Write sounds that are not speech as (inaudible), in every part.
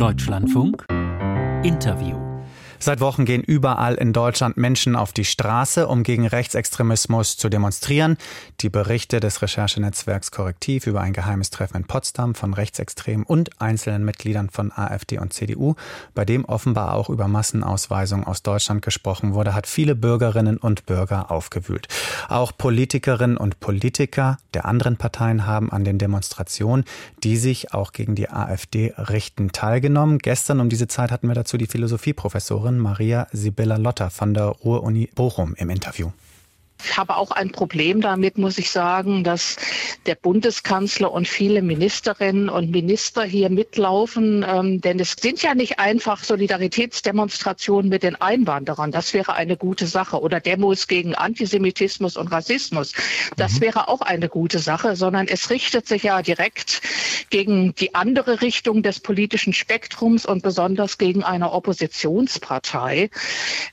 Deutschlandfunk. Interview Seit Wochen gehen überall in Deutschland Menschen auf die Straße, um gegen Rechtsextremismus zu demonstrieren. Die Berichte des Recherchenetzwerks Korrektiv über ein geheimes Treffen in Potsdam von Rechtsextremen und einzelnen Mitgliedern von AfD und CDU, bei dem offenbar auch über Massenausweisung aus Deutschland gesprochen wurde, hat viele Bürgerinnen und Bürger aufgewühlt. Auch Politikerinnen und Politiker der anderen Parteien haben an den Demonstrationen, die sich auch gegen die AfD richten, teilgenommen. Gestern um diese Zeit hatten wir dazu die Philosophieprofessorin Professorin Maria Sibylla Lotter von der Ruhr-Uni Bochum im Interview. Ich habe auch ein Problem damit, muss ich sagen, dass der Bundeskanzler und viele Ministerinnen und Minister hier mitlaufen. Ähm, denn es sind ja nicht einfach Solidaritätsdemonstrationen mit den Einwanderern. Das wäre eine gute Sache. Oder Demos gegen Antisemitismus und Rassismus. Das mhm. wäre auch eine gute Sache, sondern es richtet sich ja direkt gegen die andere Richtung des politischen Spektrums und besonders gegen eine Oppositionspartei.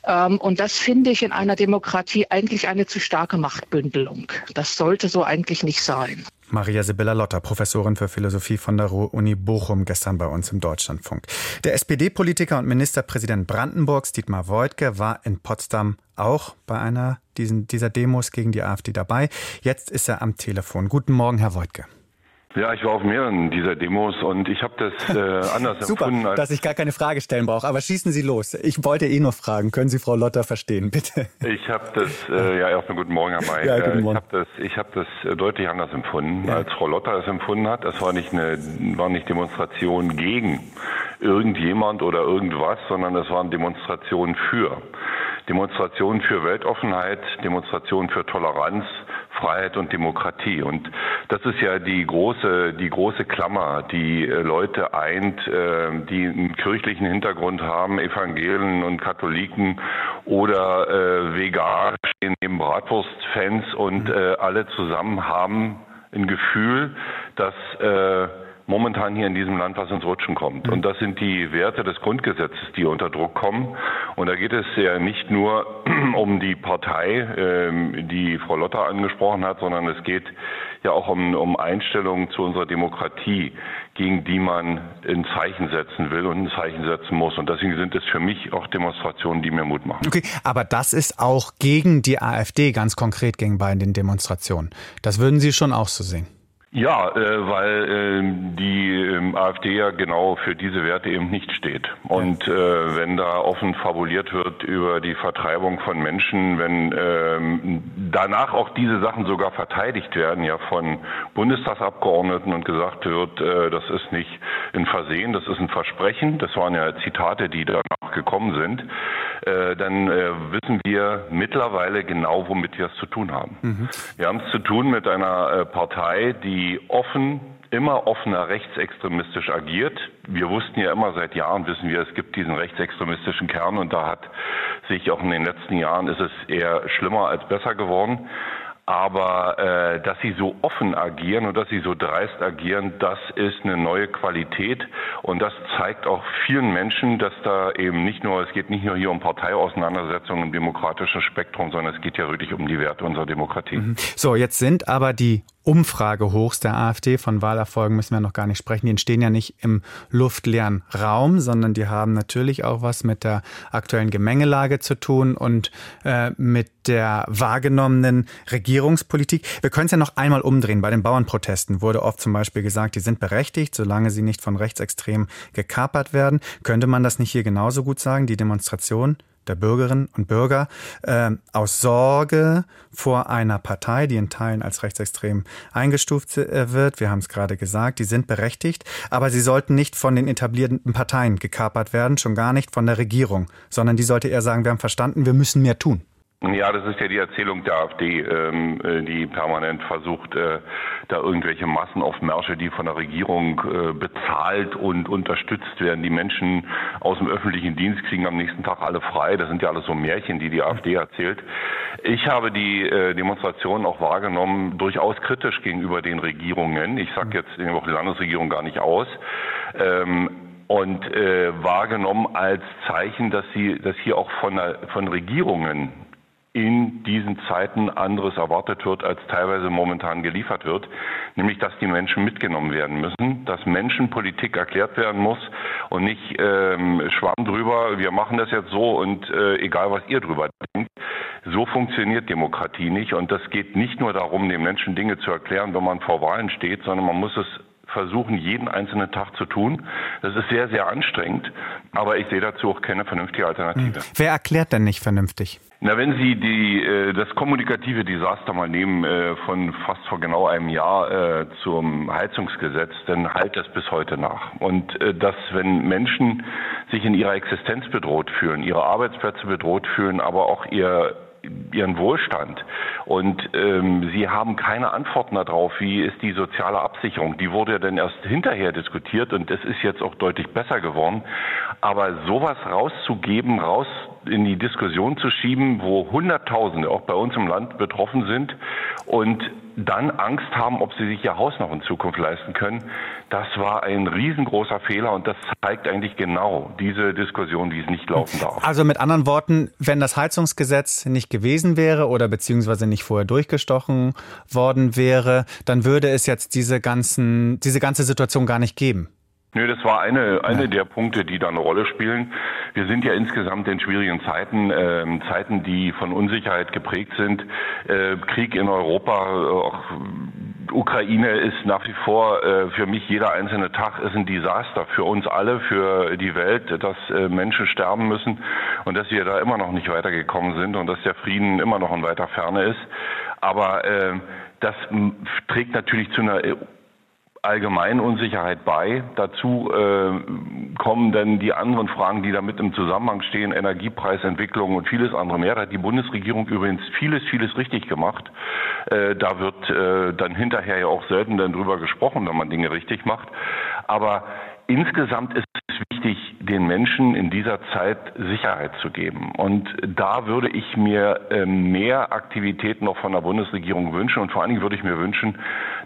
Ähm, und das finde ich in einer Demokratie eigentlich eine zu starke Machtbündelung. Das sollte so eigentlich nicht sein. Maria Sibylla Lotter, Professorin für Philosophie von der Ruhr-Uni Bochum, gestern bei uns im Deutschlandfunk. Der SPD-Politiker und Ministerpräsident Brandenburgs, Dietmar Woidke, war in Potsdam auch bei einer diesen, dieser Demos gegen die AfD dabei. Jetzt ist er am Telefon. Guten Morgen, Herr Woidke. Ja, ich war auf mehreren dieser Demos und ich habe das äh, (laughs) anders Super, empfunden. dass ich gar keine Frage stellen brauche. Aber schießen Sie los. Ich wollte eh nur fragen. Können Sie Frau Lotter verstehen, (laughs) bitte? Ich habe das, äh, ja erstmal guten Morgen, Herr May. Ja, guten Morgen. Ich habe das, ich hab das äh, deutlich anders empfunden, ja. als Frau Lotter es empfunden hat. Es war nicht eine, war nicht Demonstration gegen irgendjemand oder irgendwas, sondern es waren Demonstrationen für. Demonstrationen für Weltoffenheit, Demonstrationen für Toleranz, Freiheit und Demokratie. Und das ist ja die große, die große Klammer, die äh, Leute eint, äh, die einen kirchlichen Hintergrund haben, Evangelen und Katholiken oder äh, Vegan stehen neben Bratwurstfans und mhm. äh, alle zusammen haben ein Gefühl, dass äh, momentan hier in diesem Land was ins Rutschen kommt. Und das sind die Werte des Grundgesetzes, die unter Druck kommen. Und da geht es ja nicht nur (clears throat) um die Partei, ähm, die Frau Lotter angesprochen hat, sondern es geht ja auch um, um Einstellungen zu unserer Demokratie, gegen die man ein Zeichen setzen will und ein Zeichen setzen muss. Und deswegen sind es für mich auch Demonstrationen, die mir Mut machen. Okay, aber das ist auch gegen die AfD ganz konkret gegen bei den Demonstrationen. Das würden Sie schon auch so sehen. Ja, äh, weil äh, die äh, AfD ja genau für diese Werte eben nicht steht. Und äh, wenn da offen fabuliert wird über die Vertreibung von Menschen, wenn ähm, danach auch diese Sachen sogar verteidigt werden, ja von Bundestagsabgeordneten und gesagt wird, äh, das ist nicht ein Versehen, das ist ein Versprechen, das waren ja Zitate, die danach gekommen sind, äh, dann äh, wissen wir mittlerweile genau, womit wir es zu tun haben. Mhm. Wir haben es zu tun mit einer äh, Partei, die die offen immer offener rechtsextremistisch agiert. Wir wussten ja immer seit Jahren, wissen wir, es gibt diesen rechtsextremistischen Kern und da hat sich auch in den letzten Jahren ist es eher schlimmer als besser geworden. Aber äh, dass sie so offen agieren und dass sie so dreist agieren, das ist eine neue Qualität und das zeigt auch vielen Menschen, dass da eben nicht nur, es geht nicht nur hier um Parteiauseinandersetzungen im demokratischen Spektrum, sondern es geht ja wirklich um die Werte unserer Demokratie. Mhm. So, jetzt sind aber die Umfragehochs der AfD, von Wahlerfolgen müssen wir noch gar nicht sprechen, die entstehen ja nicht im luftleeren Raum, sondern die haben natürlich auch was mit der aktuellen Gemengelage zu tun und äh, mit der wahrgenommenen Regierungspolitik. Wir können es ja noch einmal umdrehen. Bei den Bauernprotesten wurde oft zum Beispiel gesagt, die sind berechtigt, solange sie nicht von Rechtsextremen gekapert werden. Könnte man das nicht hier genauso gut sagen? Die Demonstration der Bürgerinnen und Bürger äh, aus Sorge vor einer Partei, die in Teilen als rechtsextrem eingestuft äh, wird. Wir haben es gerade gesagt, die sind berechtigt, aber sie sollten nicht von den etablierten Parteien gekapert werden, schon gar nicht von der Regierung, sondern die sollte eher sagen, wir haben verstanden, wir müssen mehr tun. Ja, das ist ja die Erzählung der AfD, ähm, äh, die permanent versucht, äh, da irgendwelche Massenaufmärsche, die von der Regierung äh, bezahlt und unterstützt werden. Die Menschen aus dem öffentlichen Dienst kriegen am nächsten Tag alle frei. Das sind ja alles so Märchen, die die AfD erzählt. Ich habe die äh, Demonstrationen auch wahrgenommen, durchaus kritisch gegenüber den Regierungen. Ich sage jetzt auch die Landesregierung gar nicht aus. Ähm, und äh, wahrgenommen als Zeichen, dass sie, dass hier auch von, von Regierungen in diesen Zeiten anderes erwartet wird, als teilweise momentan geliefert wird, nämlich dass die Menschen mitgenommen werden müssen, dass Menschen Politik erklärt werden muss und nicht ähm, Schwamm drüber, wir machen das jetzt so und äh, egal was ihr drüber denkt. So funktioniert Demokratie nicht und das geht nicht nur darum, den Menschen Dinge zu erklären, wenn man vor Wahlen steht, sondern man muss es versuchen, jeden einzelnen Tag zu tun. Das ist sehr, sehr anstrengend, aber ich sehe dazu auch keine vernünftige Alternative. Hm. Wer erklärt denn nicht vernünftig? Na, wenn Sie die, äh, das kommunikative Desaster mal nehmen äh, von fast vor genau einem Jahr äh, zum Heizungsgesetz, dann halt das bis heute nach. Und äh, dass, wenn Menschen sich in ihrer Existenz bedroht fühlen, ihre Arbeitsplätze bedroht fühlen, aber auch ihr ihren Wohlstand. Und ähm, sie haben keine Antworten darauf, wie ist die soziale Absicherung. Die wurde ja dann erst hinterher diskutiert und es ist jetzt auch deutlich besser geworden. Aber sowas rauszugeben, raus in die Diskussion zu schieben, wo Hunderttausende auch bei uns im Land betroffen sind und dann Angst haben, ob sie sich ihr Haus noch in Zukunft leisten können, das war ein riesengroßer Fehler und das zeigt eigentlich genau diese Diskussion, wie es nicht laufen darf. Also mit anderen Worten, wenn das Heizungsgesetz nicht gewesen wäre oder beziehungsweise nicht vorher durchgestochen worden wäre, dann würde es jetzt diese ganzen, diese ganze Situation gar nicht geben. Nö, das war eine, eine ja. der Punkte, die da eine Rolle spielen. Wir sind ja insgesamt in schwierigen Zeiten, äh, Zeiten, die von Unsicherheit geprägt sind. Äh, Krieg in Europa, auch Ukraine ist nach wie vor äh, für mich jeder einzelne Tag ist ein Desaster für uns alle, für die Welt, dass äh, Menschen sterben müssen und dass wir da immer noch nicht weitergekommen sind und dass der Frieden immer noch in weiter Ferne ist. Aber äh, das trägt natürlich zu einer allgemeinen Unsicherheit bei. Dazu äh, kommen dann die anderen Fragen, die damit im Zusammenhang stehen, Energiepreisentwicklung und vieles andere mehr. Da hat die Bundesregierung übrigens vieles, vieles richtig gemacht. Äh, da wird äh, dann hinterher ja auch selten dann drüber gesprochen, wenn man Dinge richtig macht. Aber insgesamt ist es wichtig, den Menschen in dieser Zeit Sicherheit zu geben. Und da würde ich mir ähm, mehr Aktivitäten noch von der Bundesregierung wünschen. Und vor allen Dingen würde ich mir wünschen,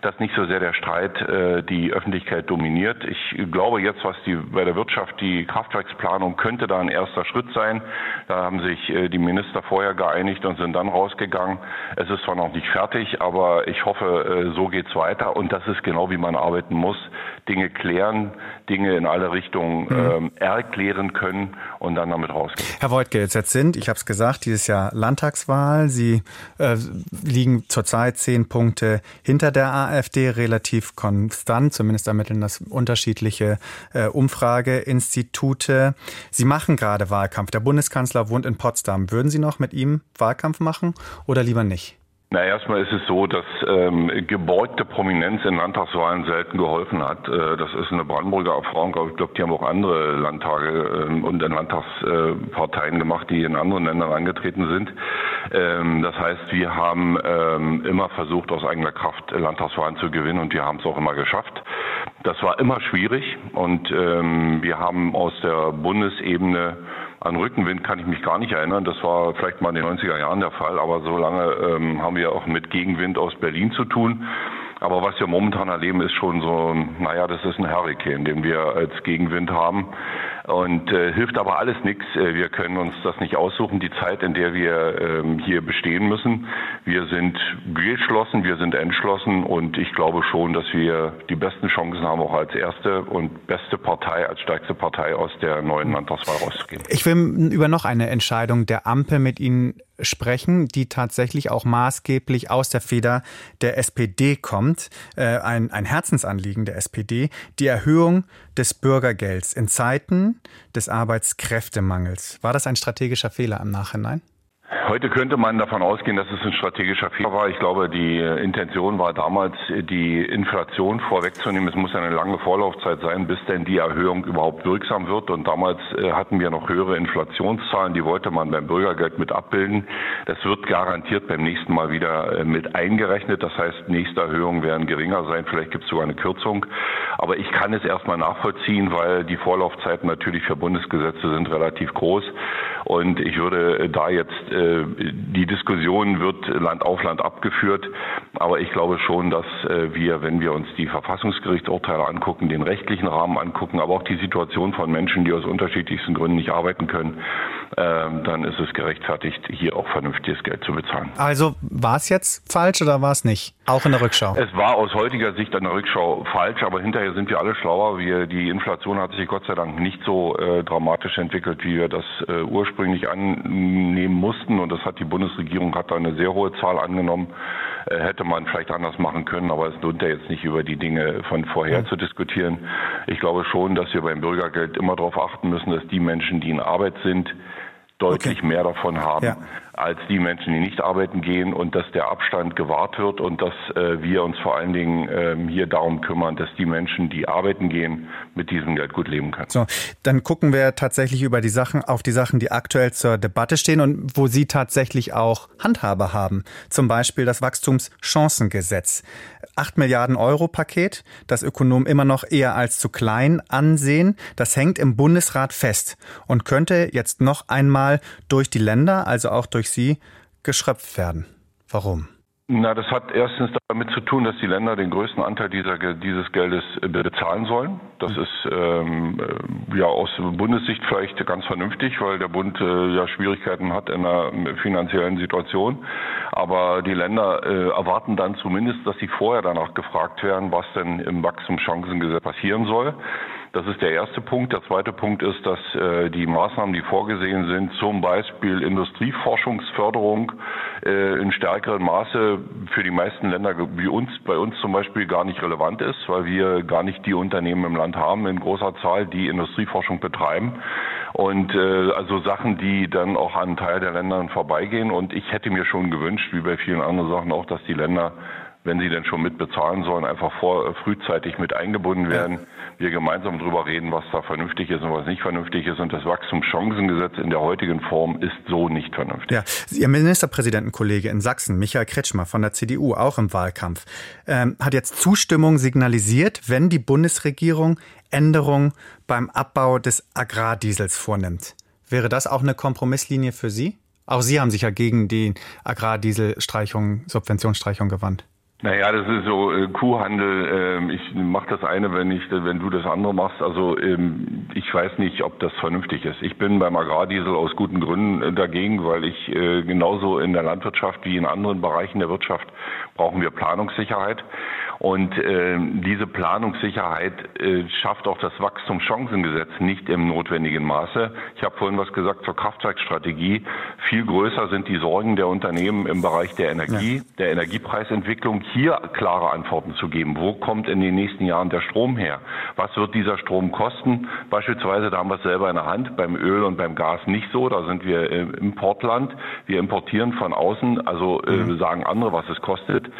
dass nicht so sehr der Streit äh, die Öffentlichkeit dominiert. Ich glaube jetzt, was die bei der Wirtschaft die Kraftwerksplanung könnte da ein erster Schritt sein. Da haben sich äh, die Minister vorher geeinigt und sind dann rausgegangen. Es ist zwar noch nicht fertig, aber ich hoffe, äh, so geht's weiter. Und das ist genau wie man arbeiten muss. Dinge klären, Dinge in alle Richtungen mhm. ähm, erklären können und dann damit rausgehen. Herr Voigtke, jetzt sind, ich habe es gesagt, dieses Jahr Landtagswahl. Sie äh, liegen zurzeit zehn Punkte hinter der AfD, relativ konstant, zumindest ermitteln das unterschiedliche äh, Umfrageinstitute. Sie machen gerade Wahlkampf. Der Bundeskanzler wohnt in Potsdam. Würden Sie noch mit ihm Wahlkampf machen oder lieber nicht? Na, erstmal ist es so, dass ähm, gebeugte Prominenz in Landtagswahlen selten geholfen hat. Äh, das ist eine Brandenburger Erfahrung, aber ich glaube, die haben auch andere Landtage ähm, und Landtagsparteien gemacht, die in anderen Ländern angetreten sind. Ähm, das heißt, wir haben ähm, immer versucht, aus eigener Kraft Landtagswahlen zu gewinnen und wir haben es auch immer geschafft. Das war immer schwierig und ähm, wir haben aus der Bundesebene an Rückenwind kann ich mich gar nicht erinnern. Das war vielleicht mal in den 90er Jahren der Fall, aber so lange ähm, haben wir auch mit Gegenwind aus Berlin zu tun. Aber was wir momentan erleben, ist schon so, naja, das ist ein Hurricane, den wir als Gegenwind haben. Und äh, hilft aber alles nichts. Äh, wir können uns das nicht aussuchen, die Zeit, in der wir ähm, hier bestehen müssen. Wir sind geschlossen, wir sind entschlossen und ich glaube schon, dass wir die besten Chancen haben, auch als erste und beste Partei, als stärkste Partei aus der neuen Landtagswahl rauszugehen. Ich will über noch eine Entscheidung der Ampel mit Ihnen sprechen, die tatsächlich auch maßgeblich aus der Feder der SPD kommt. Äh, ein, ein Herzensanliegen der SPD, die Erhöhung des Bürgergelds in Zeiten des Arbeitskräftemangels. War das ein strategischer Fehler im Nachhinein? Heute könnte man davon ausgehen, dass es ein strategischer Fehler war. Ich glaube, die Intention war damals, die Inflation vorwegzunehmen. Es muss eine lange Vorlaufzeit sein, bis denn die Erhöhung überhaupt wirksam wird. Und damals äh, hatten wir noch höhere Inflationszahlen, die wollte man beim Bürgergeld mit abbilden. Das wird garantiert beim nächsten Mal wieder äh, mit eingerechnet. Das heißt, nächste Erhöhungen werden geringer sein. Vielleicht gibt es sogar eine Kürzung. Aber ich kann es erstmal nachvollziehen, weil die Vorlaufzeiten natürlich für Bundesgesetze sind relativ groß. Und ich würde da jetzt äh, die Diskussion wird Land auf Land abgeführt. Aber ich glaube schon, dass äh, wir, wenn wir uns die Verfassungsgerichtsurteile angucken, den rechtlichen Rahmen angucken, aber auch die Situation von Menschen, die aus unterschiedlichsten Gründen nicht arbeiten können, dann ist es gerechtfertigt, hier auch vernünftiges Geld zu bezahlen. Also war es jetzt falsch oder war es nicht? Auch in der Rückschau. Es war aus heutiger Sicht in der Rückschau falsch, aber hinterher sind wir alle schlauer. Wir, die Inflation hat sich Gott sei Dank nicht so äh, dramatisch entwickelt, wie wir das äh, ursprünglich annehmen mussten. Und das hat die Bundesregierung hat da eine sehr hohe Zahl angenommen. Äh, hätte man vielleicht anders machen können, aber es lohnt ja jetzt nicht über die Dinge von vorher mhm. zu diskutieren. Ich glaube schon, dass wir beim Bürgergeld immer darauf achten müssen, dass die Menschen, die in Arbeit sind, deutlich okay. mehr davon haben ja. Als die Menschen, die nicht arbeiten gehen und dass der Abstand gewahrt wird und dass äh, wir uns vor allen Dingen ähm, hier darum kümmern, dass die Menschen, die arbeiten gehen, mit diesem Geld gut leben können. So, dann gucken wir tatsächlich über die Sachen auf die Sachen, die aktuell zur Debatte stehen und wo Sie tatsächlich auch Handhabe haben. Zum Beispiel das Wachstumschancengesetz. 8 Milliarden Euro Paket, das Ökonomen immer noch eher als zu klein ansehen. Das hängt im Bundesrat fest und könnte jetzt noch einmal durch die Länder, also auch durch Sie, geschröpft werden. Warum? Na, das hat erstens damit zu tun, dass die Länder den größten Anteil dieser, dieses Geldes äh, bezahlen sollen. Das ist ähm, äh, ja aus Bundessicht vielleicht ganz vernünftig, weil der Bund äh, ja Schwierigkeiten hat in einer finanziellen Situation. Aber die Länder äh, erwarten dann zumindest, dass sie vorher danach gefragt werden, was denn im Wachstumschancengesetz passieren soll. Das ist der erste Punkt. Der zweite Punkt ist, dass äh, die Maßnahmen, die vorgesehen sind, zum Beispiel Industrieforschungsförderung äh, in stärkerem Maße für die meisten Länder wie uns, bei uns zum Beispiel gar nicht relevant ist, weil wir gar nicht die Unternehmen im Land haben in großer Zahl, die Industrieforschung betreiben. Und äh, also Sachen, die dann auch an Teil der Länder vorbeigehen. Und ich hätte mir schon gewünscht, wie bei vielen anderen Sachen auch, dass die Länder wenn sie denn schon mit bezahlen sollen, einfach vor, frühzeitig mit eingebunden werden. Ja. Wir gemeinsam darüber reden, was da vernünftig ist und was nicht vernünftig ist. Und das Wachstumschancengesetz in der heutigen Form ist so nicht vernünftig. Ja, Ihr Ministerpräsidentenkollege in Sachsen, Michael Kretschmer von der CDU, auch im Wahlkampf, ähm, hat jetzt Zustimmung signalisiert, wenn die Bundesregierung Änderungen beim Abbau des Agrardiesels vornimmt. Wäre das auch eine Kompromisslinie für Sie? Auch Sie haben sich ja gegen die Agrardieselstreichung, Subventionsstreichung gewandt. Naja, das ist so äh, Kuhhandel. Ähm, ich mache das eine, wenn ich, wenn du das andere machst. Also ähm, ich weiß nicht, ob das vernünftig ist. Ich bin beim Agrardiesel aus guten Gründen äh, dagegen, weil ich äh, genauso in der Landwirtschaft wie in anderen Bereichen der Wirtschaft brauchen wir Planungssicherheit. Und äh, diese Planungssicherheit äh, schafft auch das Wachstumschancengesetz nicht im notwendigen Maße. Ich habe vorhin was gesagt zur Kraftwerkstrategie. Viel größer sind die Sorgen der Unternehmen im Bereich der Energie, ja. der Energiepreisentwicklung, hier klare Antworten zu geben. Wo kommt in den nächsten Jahren der Strom her? Was wird dieser Strom kosten? Beispielsweise, da haben wir es selber in der Hand, beim Öl und beim Gas nicht so. Da sind wir im Importland. Wir importieren von außen, also äh, mhm. sagen andere, was es kostet.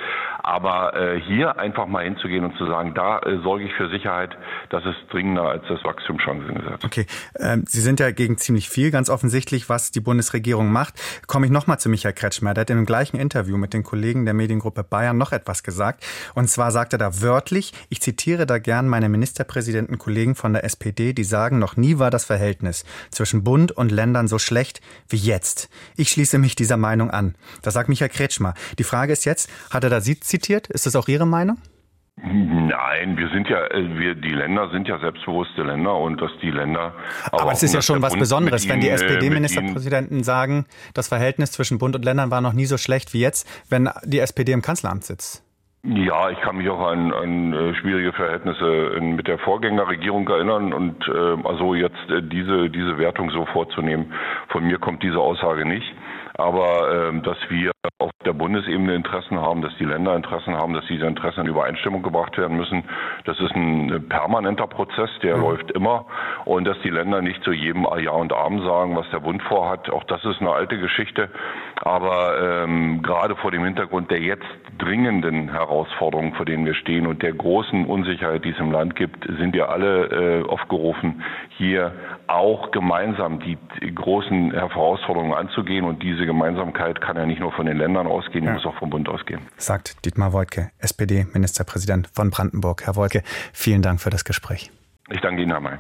Aber äh, hier einfach mal hinzugehen und zu sagen, da äh, sorge ich für Sicherheit, das ist dringender als das Wachstumschancengesetz. Okay, ähm, Sie sind ja gegen ziemlich viel, ganz offensichtlich, was die Bundesregierung macht. Komme ich nochmal zu Michael Kretschmer. Der hat im gleichen Interview mit den Kollegen der Mediengruppe Bayern noch etwas gesagt. Und zwar sagt er da wörtlich, ich zitiere da gern meine Ministerpräsidentenkollegen von der SPD, die sagen, noch nie war das Verhältnis zwischen Bund und Ländern so schlecht wie jetzt. Ich schließe mich dieser Meinung an. Das sagt Michael Kretschmer. Die Frage ist jetzt, hat er da Sie zitiert? Ist das auch Ihre Meinung? Nein, wir sind ja, äh, wir, die Länder sind ja selbstbewusste Länder und dass die Länder. Aber es ist ja schon was Besonderes, wenn die äh, SPD-Ministerpräsidenten sagen, das Verhältnis zwischen Bund und Ländern war noch nie so schlecht wie jetzt, wenn die SPD im Kanzleramt sitzt. Ja, ich kann mich auch an, an äh, schwierige Verhältnisse mit der Vorgängerregierung erinnern und äh, also jetzt äh, diese diese Wertung so vorzunehmen, von mir kommt diese Aussage nicht. Aber ähm, dass wir auf der Bundesebene Interessen haben, dass die Länder Interessen haben, dass diese Interessen in Übereinstimmung gebracht werden müssen, das ist ein permanenter Prozess, der mhm. läuft immer. Und dass die Länder nicht zu jedem Ja und Arm sagen, was der Bund vorhat, auch das ist eine alte Geschichte. Aber ähm, gerade vor dem Hintergrund der jetzt dringenden Herausforderungen, vor denen wir stehen und der großen Unsicherheit, die es im Land gibt, sind wir alle äh, aufgerufen, hier auch gemeinsam die, die großen Herausforderungen anzugehen. Und diese Gemeinsamkeit kann ja nicht nur von den Ländern ausgehen, ja. muss auch vom Bund ausgehen. Sagt Dietmar Woidke, SPD-Ministerpräsident von Brandenburg. Herr Woidke, vielen Dank für das Gespräch. Ich danke Ihnen, Herr May.